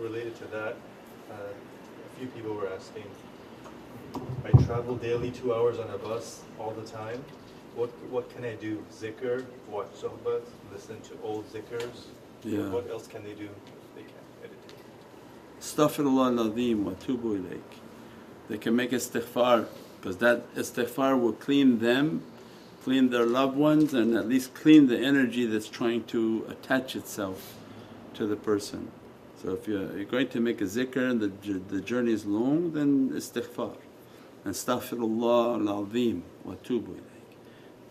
related to that, uh, a few people were asking, I travel daily two hours on a bus all the time. What, what can I do? Zikr, watch sohbat, listen to old zikrs? Yeah. What else can they do if they can't meditate? Astaghfirullah al-Azim wa tubu ilayk. They can make istighfar because that istighfar will clean them, clean their loved ones and at least clean the energy that's trying to attach itself to the person. So if you're, going to make a zikr and the, the journey is long then istighfar. And astaghfirullah al-azim wa tubu.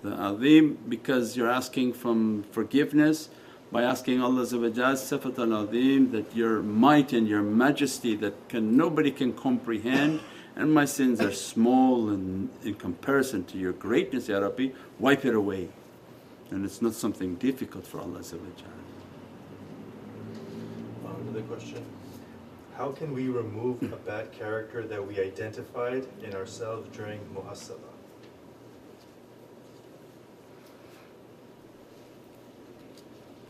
The azim because you're asking from forgiveness by asking Allah sifat al-azim that your might and your majesty that can nobody can comprehend and my sins are small in comparison to your greatness Ya Rabbi wipe it away. And it's not something difficult for Allah Another question. How can we remove a bad character that we identified in ourselves during muhasabah?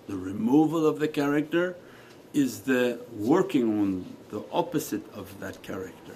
The removal of the character is the working on the opposite of that character.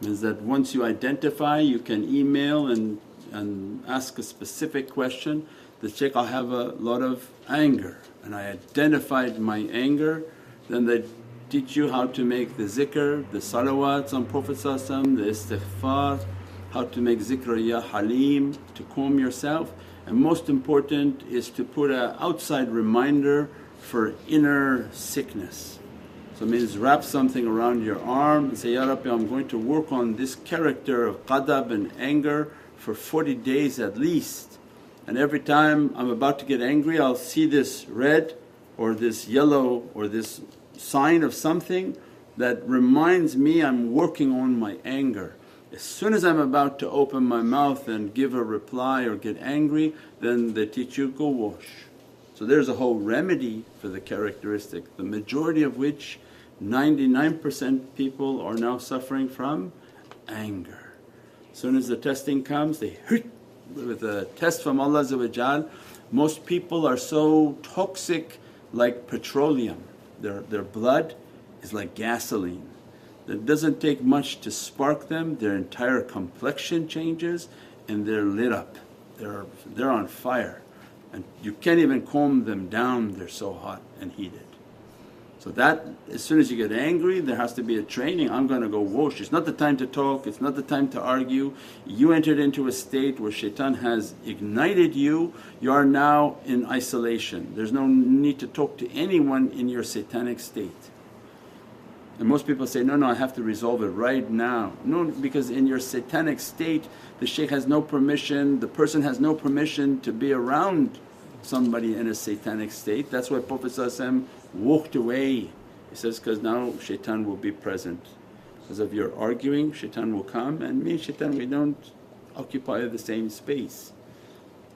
Means that once you identify you can email and, and ask a specific question that Shaykh I have a lot of anger and I identified my anger then they teach you how to make the zikr, the salawats on Prophet the istighfar, how to make zikr ya halim to calm yourself and most important is to put an outside reminder for inner sickness. So it means wrap something around your arm and say, Ya Rabbi I'm going to work on this character of ghadab and anger for 40 days at least and every time I'm about to get angry I'll see this red or this yellow or this sign of something that reminds me I'm working on my anger. As soon as I'm about to open my mouth and give a reply or get angry then they teach you, go wash. So there's a whole remedy for the characteristic, the majority of which 99% people are now suffering from anger. As soon as the testing comes they hit with a test from Allah most people are so toxic like petroleum their, their blood is like gasoline. It doesn't take much to spark them, their entire complexion changes and they're lit up. They're, they're on fire and you can't even calm them down, they're so hot and heated. So that as soon as you get angry there has to be a training, I'm going to go wash. It's not the time to talk, it's not the time to argue. You entered into a state where shaitan has ignited you, you are now in isolation. There's no need to talk to anyone in your satanic state. And most people say, no, no I have to resolve it right now. No because in your satanic state the shaykh has no permission, the person has no permission to be around somebody in a satanic state. That's why Prophet walked away. He says, because now shaitan will be present. Because if you're arguing shaitan will come and me and shaitan we don't occupy the same space.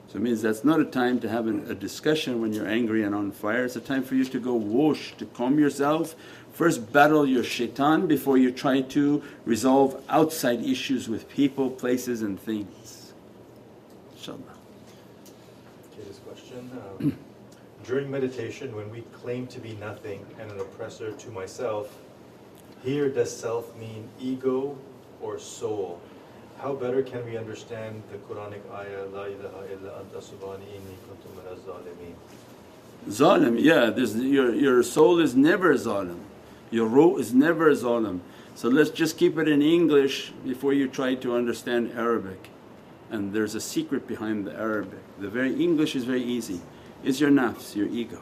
So it means that's not a time to have a discussion when you're angry and on fire, it's a time for you to go wash, to calm yourself. First battle your shaitan before you try to resolve outside issues with people, places and things. InshaAllah. Question. Um, during meditation, when we claim to be nothing and an oppressor to myself, here does self mean ego or soul? How better can we understand the Quranic ayah, La ilaha illa anta subhani inni kuntu min zalimeen? Zalim, yeah, your, your soul is never zalim, your ruh is never zalim. So let's just keep it in English before you try to understand Arabic. And there's a secret behind the Arabic. The very English is very easy is your nafs, your ego.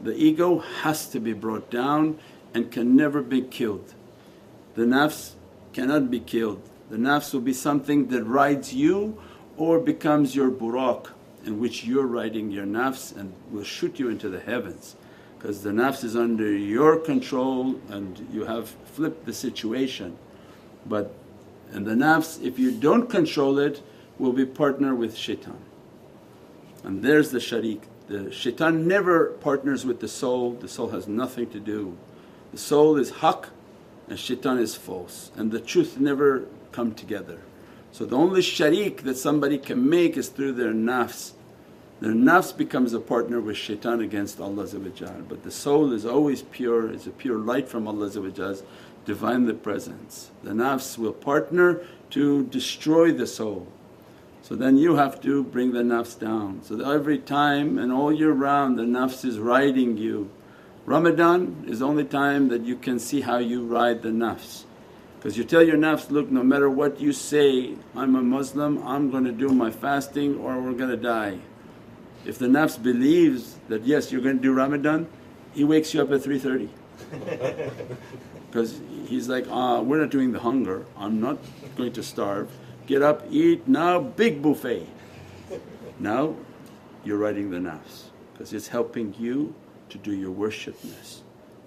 The ego has to be brought down and can never be killed. The nafs cannot be killed. The nafs will be something that rides you or becomes your buraq in which you're riding your nafs and will shoot you into the heavens because the nafs is under your control and you have flipped the situation. But and the nafs if you don't control it will be partner with shaitan. And there's the sharik. The shaitan never partners with the soul, the soul has nothing to do. The soul is haqq and shaitan is false and the truth never come together. So the only sharik that somebody can make is through their nafs. The nafs becomes a partner with shaitan against Allah but the soul is always pure, it's a pure light from Allah's Divinely presence. The nafs will partner to destroy the soul. So then you have to bring the nafs down. So every time and all year round the nafs is riding you. Ramadan is the only time that you can see how you ride the nafs. Because you tell your nafs, look no matter what you say, I'm a Muslim, I'm going to do my fasting or we're going to die. If the nafs believes that yes you're going to do Ramadan, he wakes you up at 3.30 because he's like, ah, we're not doing the hunger, I'm not going to starve. Get up, eat, now big buffet. Now you're riding the nafs because it's helping you to do your worshipness.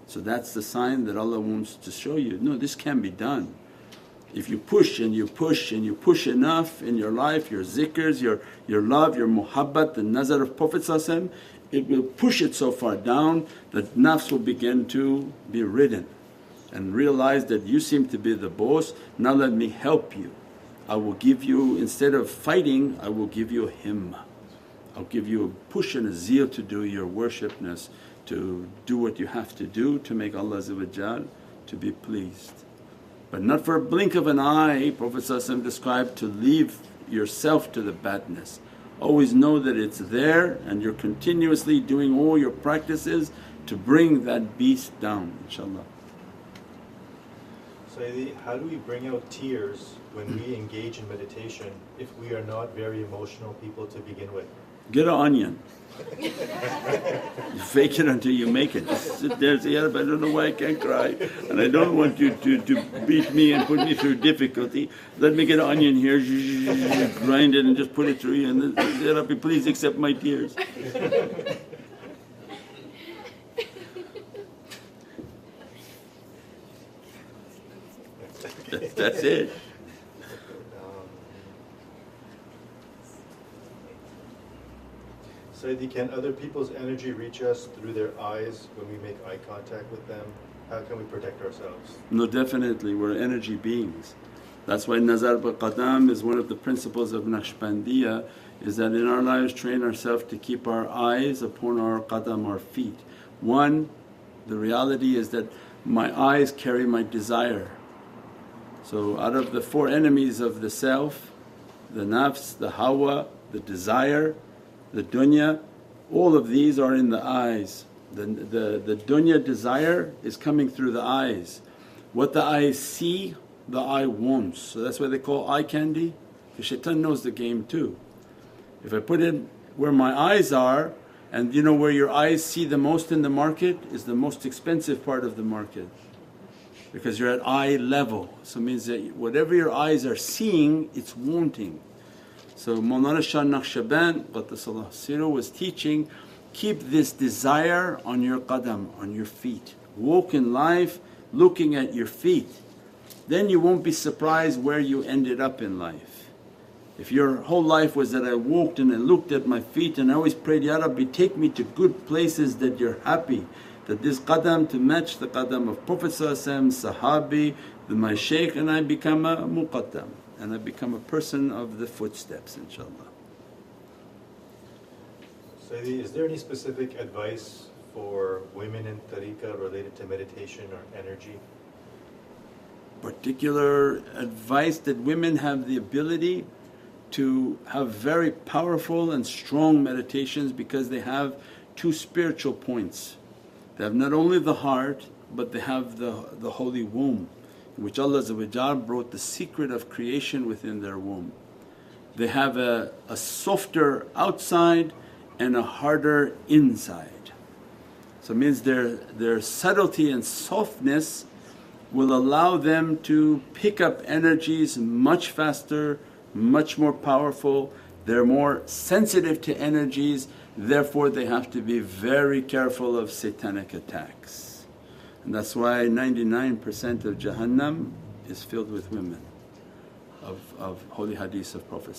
So that's the sign that Allah wants to show you, no this can be done. If you push and you push and you push enough in your life, your zikrs, your, your love, your muhabbat, the nazar of Prophet it will push it so far down that nafs will begin to be ridden and realize that you seem to be the boss, now let me help you. I will give you, instead of fighting, I will give you a himmah. I'll give you a push and a zeal to do your worshipness, to do what you have to do to make Allah to be pleased. But not for a blink of an eye, Prophet described to leave yourself to the badness. Always know that it's there and you're continuously doing all your practices to bring that beast down inshaAllah. Sayyidi, how do we bring out tears when we engage in meditation if we are not very emotional people to begin with? Get an onion. fake it until you make it. Just sit there and say, I don't know why I can't cry and I don't want you to, to beat me and put me through difficulty. Let me get an onion here, grind it and just put it through you and say, Rabbi, please accept my tears. That's it. Um, Sayyidi, can other people's energy reach us through their eyes when we make eye contact with them? How can we protect ourselves? No, definitely. We're energy beings. That's why Nazar Qadam is one of the principles of Naqshbandiya is that in our lives train ourselves to keep our eyes upon our qadam, our feet. One, the reality is that my eyes carry my desire. So out of the four enemies of the self, the nafs, the hawa, the desire, the dunya, all of these are in the eyes. The, the, the dunya desire is coming through the eyes. What the eyes see, the eye wants. So that's why they call eye candy. The shaitan knows the game too. If I put it where my eyes are, and you know where your eyes see the most in the market is the most expensive part of the market because you're at eye level. So it means that whatever your eyes are seeing, it's wanting. So Mawlana Shah Naqshband Sirah was teaching, keep this desire on your qadam, on your feet. Walk in life looking at your feet. Then you won't be surprised where you ended up in life. If your whole life was that I walked and I looked at my feet and I always prayed, Ya Rabbi take me to good places that you're happy that this qadam to match the qadam of Prophet Sahabi, the, my shaykh and I become a muqaddam and I become a person of the footsteps inshaAllah. Sayyidi, is there any specific advice for women in tariqah related to meditation or energy? Particular advice that women have the ability to have very powerful and strong meditations because they have two spiritual points they have not only the heart but they have the, the holy womb in which Allah brought the secret of creation within their womb. They have a, a softer outside and a harder inside. So it means their, their subtlety and softness will allow them to pick up energies much faster, much more powerful. They're more sensitive to energies Therefore they have to be very careful of satanic attacks. And that's why 99% of Jahannam is filled with women of, of holy hadith of Prophet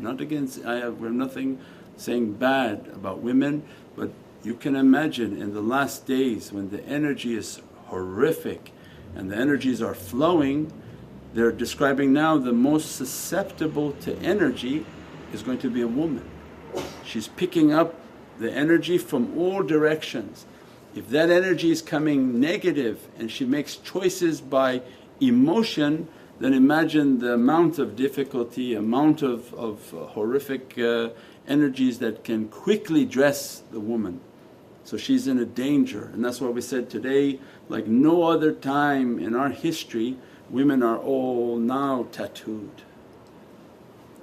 Not against, I have we're nothing saying bad about women but you can imagine in the last days when the energy is horrific and the energies are flowing they're describing now the most susceptible to energy is going to be a woman She's picking up the energy from all directions. If that energy is coming negative and she makes choices by emotion, then imagine the amount of difficulty, amount of, of horrific uh, energies that can quickly dress the woman. So she's in a danger and that's why we said today like no other time in our history women are all now tattooed.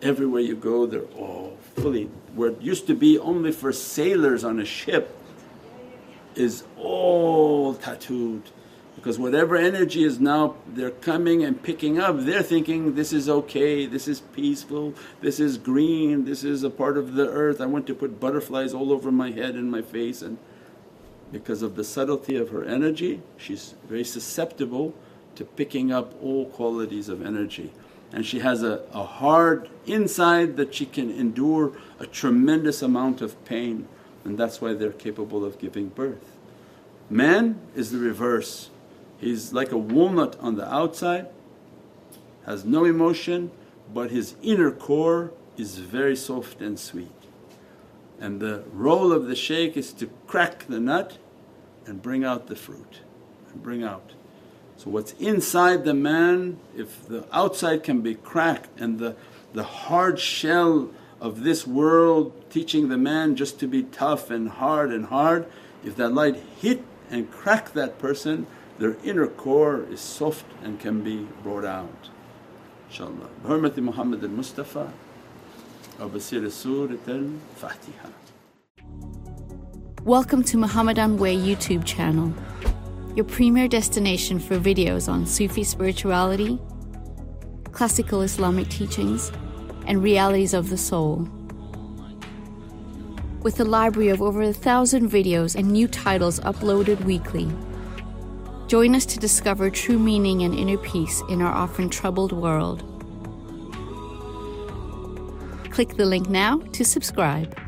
Everywhere you go they're all fully where it used to be only for sailors on a ship is all tattooed. Because whatever energy is now they're coming and picking up. They're thinking this is okay. This is peaceful. This is green. This is a part of the earth. I want to put butterflies all over my head and my face. And because of the subtlety of her energy she's very susceptible to picking up all qualities of energy and she has a, a hard inside that she can endure a tremendous amount of pain and that's why they're capable of giving birth. Man is the reverse, he's like a walnut on the outside, has no emotion but his inner core is very soft and sweet. And the role of the shaykh is to crack the nut and bring out the fruit and bring out. So what's inside the man if the outside can be cracked and the, the hard shell of this world teaching the man just to be tough and hard and hard, if that light hit and crack that person their inner core is soft and can be brought out inshaAllah. Bihurmati Muhammad al-Mustafa wa basir Surat al-Fatiha. Welcome to Muhammadan Way YouTube channel, your premier destination for videos on Sufi spirituality, classical Islamic teachings, and realities of the soul. With a library of over a thousand videos and new titles uploaded weekly. Join us to discover true meaning and inner peace in our often troubled world. Click the link now to subscribe.